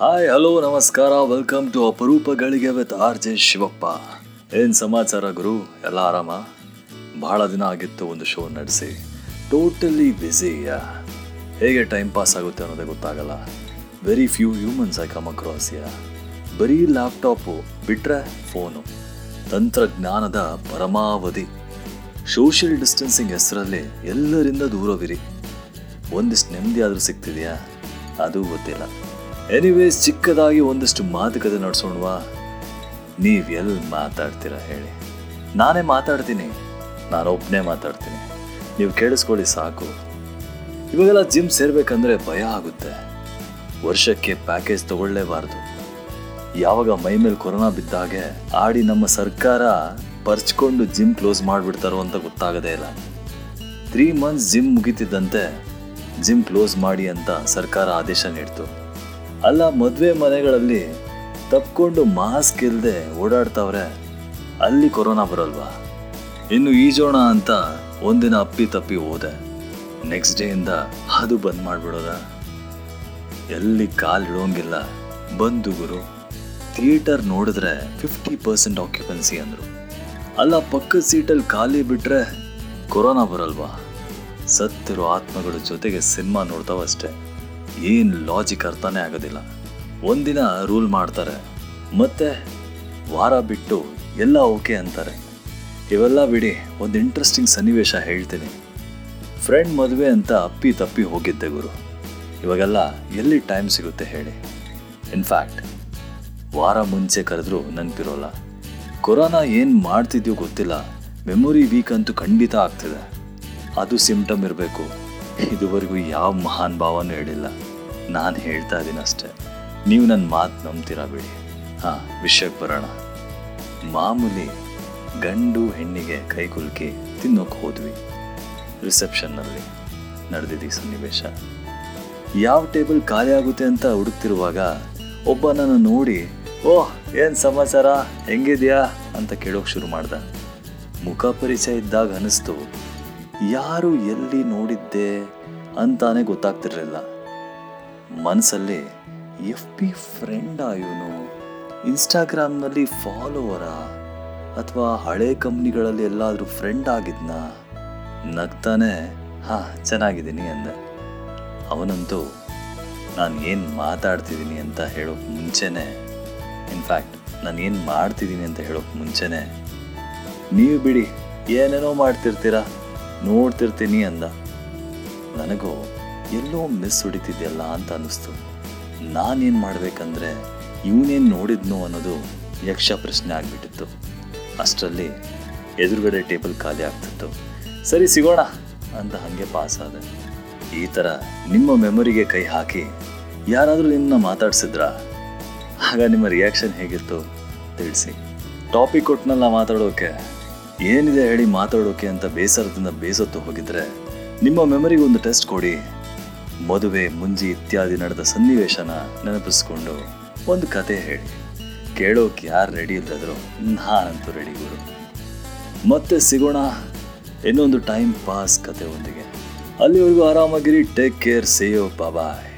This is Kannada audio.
ಹಾಯ್ ಹಲೋ ನಮಸ್ಕಾರ. ವೆಲ್ಕಮ್ ಟು ಅಪರೂಪಗಳಿಗೆ ವಿತ್ ಆರ್ ಜೆ ಶಿವಪ್ಪ. ಏನು ಸಮಾಚಾರ ಗುರು? ಎಲ್ಲ ಆರಾಮ? ಬಹಳ ದಿನ ಆಗಿತ್ತು ಒಂದು ಶೋ ನಡೆಸಿ. ಟೋಟಲಿ ಬ್ಯುಸಿ ಹೇಗೆ ಟೈಮ್ ಪಾಸ್ ಆಗುತ್ತೆ ಅನ್ನೋದೇ ಗೊತ್ತಾಗಲ್ಲ. Very few humans I come across ಯಾ? ಬರೀ ಲ್ಯಾಪ್ಟಾಪು ಬಿಟ್ರೆ ಫೋನು ತಂತ್ರಜ್ಞಾನದ ಪರಮಾವಧಿ. ಸೋಷಿಯಲ್ ಡಿಸ್ಟೆನ್ಸಿಂಗ್ ಹೆಸರಲ್ಲಿ ಎಲ್ಲರಿಂದ ದೂರವಿರಿ. ಒಂದಿಷ್ಟು ನೆಮ್ಮದಿ ಆದರೂ ಸಿಗ್ತಿದೆಯಾ? ಅದು ಗೊತ್ತಿಲ್ಲ. ಎನಿವೇಸ್ ಚಿಕ್ಕದಾಗಿ ಒಂದಷ್ಟು ಮಾತುಕತೆ ನಡೆಸೋಣವಾ? ನೀವು ಎಲ್ಲಿ ಮಾತಾಡ್ತೀರಾ ಹೇಳಿ. ನಾನೇ ಮಾತಾಡ್ತೀನಿ. ನಾನು ಒಬ್ಬನೇ ಮಾತಾಡ್ತೀನಿ. ನೀವು ಕೇಳಿಸ್ಕೊಳ್ಳಿ ಸಾಕು. ಇವಾಗೆಲ್ಲ ಜಿಮ್ ಸೇರ್ಬೇಕಂದ್ರೆ ಭಯ ಆಗುತ್ತೆ. ವರ್ಷಕ್ಕೆ ಪ್ಯಾಕೇಜ್ ತಗೊಳ್ಳೇಬಾರ್ದು. ಯಾವಾಗ ಮೈ ಮೇಲೆ ಕೊರೋನಾ ಬಿದ್ದಾಗೆ ಆಡಿ ನಮ್ಮ ಸರ್ಕಾರ ಪರ್ಚ್ಕೊಂಡು ಜಿಮ್ ಕ್ಲೋಸ್ ಮಾಡಿಬಿಡ್ತಾರೋ ಅಂತ ಗೊತ್ತಾಗದೇ ಇಲ್ಲ. ತ್ರೀ ಮಂತ್ಸ್ ಜಿಮ್ ಮುಗಿತಿದ್ದಂತೆ ಜಿಮ್ ಕ್ಲೋಸ್ ಮಾಡಿ ಅಂತ ಸರ್ಕಾರ ಆದೇಶ ನೀಡ್ತು. ಅಲ್ಲ, ಮದುವೆ ಮನೆಗಳಲ್ಲಿ ತಪ್ಕೊಂಡು ಮಾಸ್ಕ್ ಇಲ್ಲದೆ ಓಡಾಡ್ತಾವ್ರೆ, ಅಲ್ಲಿ ಕೊರೋನಾ ಬರಲ್ವಾ? ಇನ್ನು ಈಜೋಣ ಅಂತ ಒಂದಿನ ಅಪ್ಪಿ ತಪ್ಪಿ ಹೋದೆ. ನೆಕ್ಸ್ಟ್ ಡೇಯಿಂದ ಅದು ಬಂದ್ ಮಾಡಿಬಿಡೋದ. ಎಲ್ಲಿ ಕಾಲ್ ಇಡೋಂಗಿಲ್ಲ ಬಂದು ಗುರು, ಥಿಯೇಟರ್ ನೋಡಿದ್ರೆ ಫಿಫ್ಟಿ ಪರ್ಸೆಂಟ್ ಆಕ್ಯುಪೆನ್ಸಿ ಅಂದರು. ಅಲ್ಲ, ಪಕ್ಕದ ಸೀಟಲ್ಲಿ ಖಾಲಿ ಬಿಟ್ಟರೆ ಕೊರೋನಾ ಬರಲ್ವಾ? ಸತ್ತಿರೋ ಆತ್ಮಗಳ ಜೊತೆಗೆ ಸಿನಿಮಾ ನೋಡ್ತಾವಷ್ಟೇ. ಏನು ಲಾಜಿಕ್ ಅರ್ಥನೇ ಆಗೋದಿಲ್ಲ. ಒಂದಿನ ರೂಲ್ ಮಾಡ್ತಾರೆ, ಮತ್ತೆ ವಾರ ಬಿಟ್ಟು ಎಲ್ಲ ಓಕೆ ಅಂತಾರೆ. ಇವೆಲ್ಲ ಬಿಡಿ, ಒಂದು ಇಂಟ್ರೆಸ್ಟಿಂಗ್ ಸನ್ನಿವೇಶ ಹೇಳ್ತೀನಿ. ಫ್ರೆಂಡ್ ಮದುವೆ ಅಂತ ಅಪ್ಪಿ ತಪ್ಪಿ ಹೋಗಿದ್ದೆ ಗುರು. ಇವಾಗೆಲ್ಲ ಎಲ್ಲಿ ಟೈಮ್ ಸಿಗುತ್ತೆ ಹೇಳಿ. ಇನ್ಫ್ಯಾಕ್ಟ್ ವಾರ ಮುಂಚೆ ಕರೆದ್ರೂ ನೆನಪಿರೋಲ್ಲ. ಕೊರೋನಾ ಏನು ಮಾಡ್ತಿದ್ಯೋ ಗೊತ್ತಿಲ್ಲ ಮೆಮೊರಿ ವೀಕ್ ಅಂತೂ ಖಂಡಿತ ಆಗ್ತಿದೆ. ಅದು ಸಿಮ್ಟಮ್ ಇರಬೇಕು. ಇದುವರೆಗೂ ಯಾವ ಮಹಾನ್ ಭಾವನೂ ಹೇಳಿಲ್ಲ. ನಾನು ಹೇಳ್ತಾ ಇದ್ದೀನಿ ಅಷ್ಟೇ. ನೀವು ನನ್ನ ಮಾತು ನಂಬ್ತೀರಾ ಬಿಡಿ. ಹಾಂ, ವಿಷಯಕ್ಕೆ ಬರೋಣ. ಮಾಮೂಲಿ ಗಂಡು ಹೆಣ್ಣಿಗೆ ಕೈ ಕುಲ್ಕಿ ತಿನ್ನೋಕೆ ಹೋದ್ವಿ. ರಿಸೆಪ್ಷನ್ನಲ್ಲಿ ನಡೆದಿದ್ದೀ ಸನ್ನಿವೇಶ. ಯಾವ ಟೇಬಲ್ ಖಾಲಿ ಆಗುತ್ತೆ ಅಂತ ಹುಡುಕ್ತಿರುವಾಗ ಒಬ್ಬ ನನ್ನ ನೋಡಿ, ಓಹ್, ಏನು ಸಮಾಚಾರ? ಹೆಂಗಿದ್ಯಾ? ಅಂತ ಕೇಳೋಕೆ ಶುರು ಮಾಡ್ದ. ಮುಖ ಪರಿಚಯ ಇದ್ದಾಗ ಅನಿಸ್ತು ಯಾರು ಎಲ್ಲಿ ನೋಡಿದ್ದೆ? ಅಂತಾನೆ ಗೊತ್ತಾಗ್ತಿರ್ಲಿಲ್ಲ. ಮನಸ್ಸಲ್ಲಿ ಎಫ್ ಪಿ ಫ್ರೆಂಡಾ ಇವನು? ಇನ್ಸ್ಟಾಗ್ರಾಮ್ನಲ್ಲಿ ಫಾಲೋವರಾ ಅಥವಾ ಹಳೆ ಕಂಪ್ನಿಗಳಲ್ಲಿ ಎಲ್ಲಾದರೂ ಫ್ರೆಂಡ್ ಆಗಿದ್ನಾ? ನಗ್ತಾನೆ, ಹಾ, ಚೆನ್ನಾಗಿದ್ದೀನಿ ಅಂದ. ಅವನಂತೂ, ನಾನು ಏನು ಮಾತಾಡ್ತಿದ್ದೀನಿ ಅಂತ ಹೇಳೋಕೆ ಮುಂಚೆನೆ ಇನ್ಫ್ಯಾಕ್ಟ್ ನಾನು ಏನು ಮಾಡ್ತಿದ್ದೀನಿ ಅಂತ ಹೇಳೋಕೆ ಮುಂಚೆನೆ, ನೀವು ಬಿಡಿ, ಏನೇನೋ ಮಾಡ್ತಿರ್ತೀರ, ನೋಡ್ತಿರ್ತೀನಿ ಅಂದ. ನನಗೂ ಎಲ್ಲೋ ಮಿಸ್ ಹೊಡಿತಿದ್ಯಲ್ಲ ಅಂತ ಅನ್ನಿಸ್ತು. ನಾನೇನು ಮಾಡಬೇಕಂದ್ರೆ ಇವನೇನು ನೋಡಿದ್ನೋ ಅನ್ನೋದು ಯಕ್ಷ ಪ್ರಶ್ನೆ ಆಗಿಬಿಟ್ಟಿತ್ತು. ಅಷ್ಟರಲ್ಲಿ ಎದುರುಗಡೆ ಟೇಬಲ್ ಖಾಲಿ ಆಗ್ತಿತ್ತು. ಸರಿ, ಸಿಗೋಣ ಅಂತ ಹಾಗೆ ಪಾಸ್ ಆದೆ. ಈ ಥರ ನಿಮ್ಮ ಮೆಮೊರಿಗೆ ಕೈ ಹಾಕಿ ಯಾರಾದರೂ ನಿಮ್ಮನ್ನ ಮಾತಾಡ್ಸಿದ್ರಾ? ಆಗ ನಿಮ್ಮ ರಿಯಾಕ್ಷನ್ ಹೇಗಿತ್ತು ತಿಳಿಸಿ. ಟಾಪಿಕ್ ಕೊಟ್ಟನಲ್ಲ ಮಾತಾಡೋಕೆ. ಏನಿದೆ ಹೇಳಿ ಮಾತಾಡೋಕೆ ಅಂತ ಬೇಸರದಿಂದ ಬೇಸತ್ತು ಹೋಗಿದ್ರೆ ನಿಮ್ಮ ಮೆಮೊರಿಗೆ ಒಂದು ಟೆಸ್ಟ್ ಕೊಡಿ. ಮದುವೆ, ಮುಂಜಿ ಇತ್ಯಾದಿ ನಡೆದ ಸನ್ನಿವೇಶನ ನೆನಪಿಸ್ಕೊಂಡು ಒಂದು ಕತೆ ಹೇಳಿ. ಕೇಳೋಕೆ ಯಾರು ರೆಡಿ ಇಲ್ಲದ್ರು ನಾನಂತೂ ರೆಡಿ ಗುರು. ಮತ್ತೆ ಸಿಗೋಣ ಇನ್ನೊಂದು ಟೈಮ್ ಪಾಸ್ ಕತೆ ಒಂದಿಗೆ. ಅಲ್ಲಿವರೆಗೂ ಆರಾಮಾಗಿರಿ. ಟೇಕ್ ಕೇರ್ ಸೇಯೋ ಬಾಯ್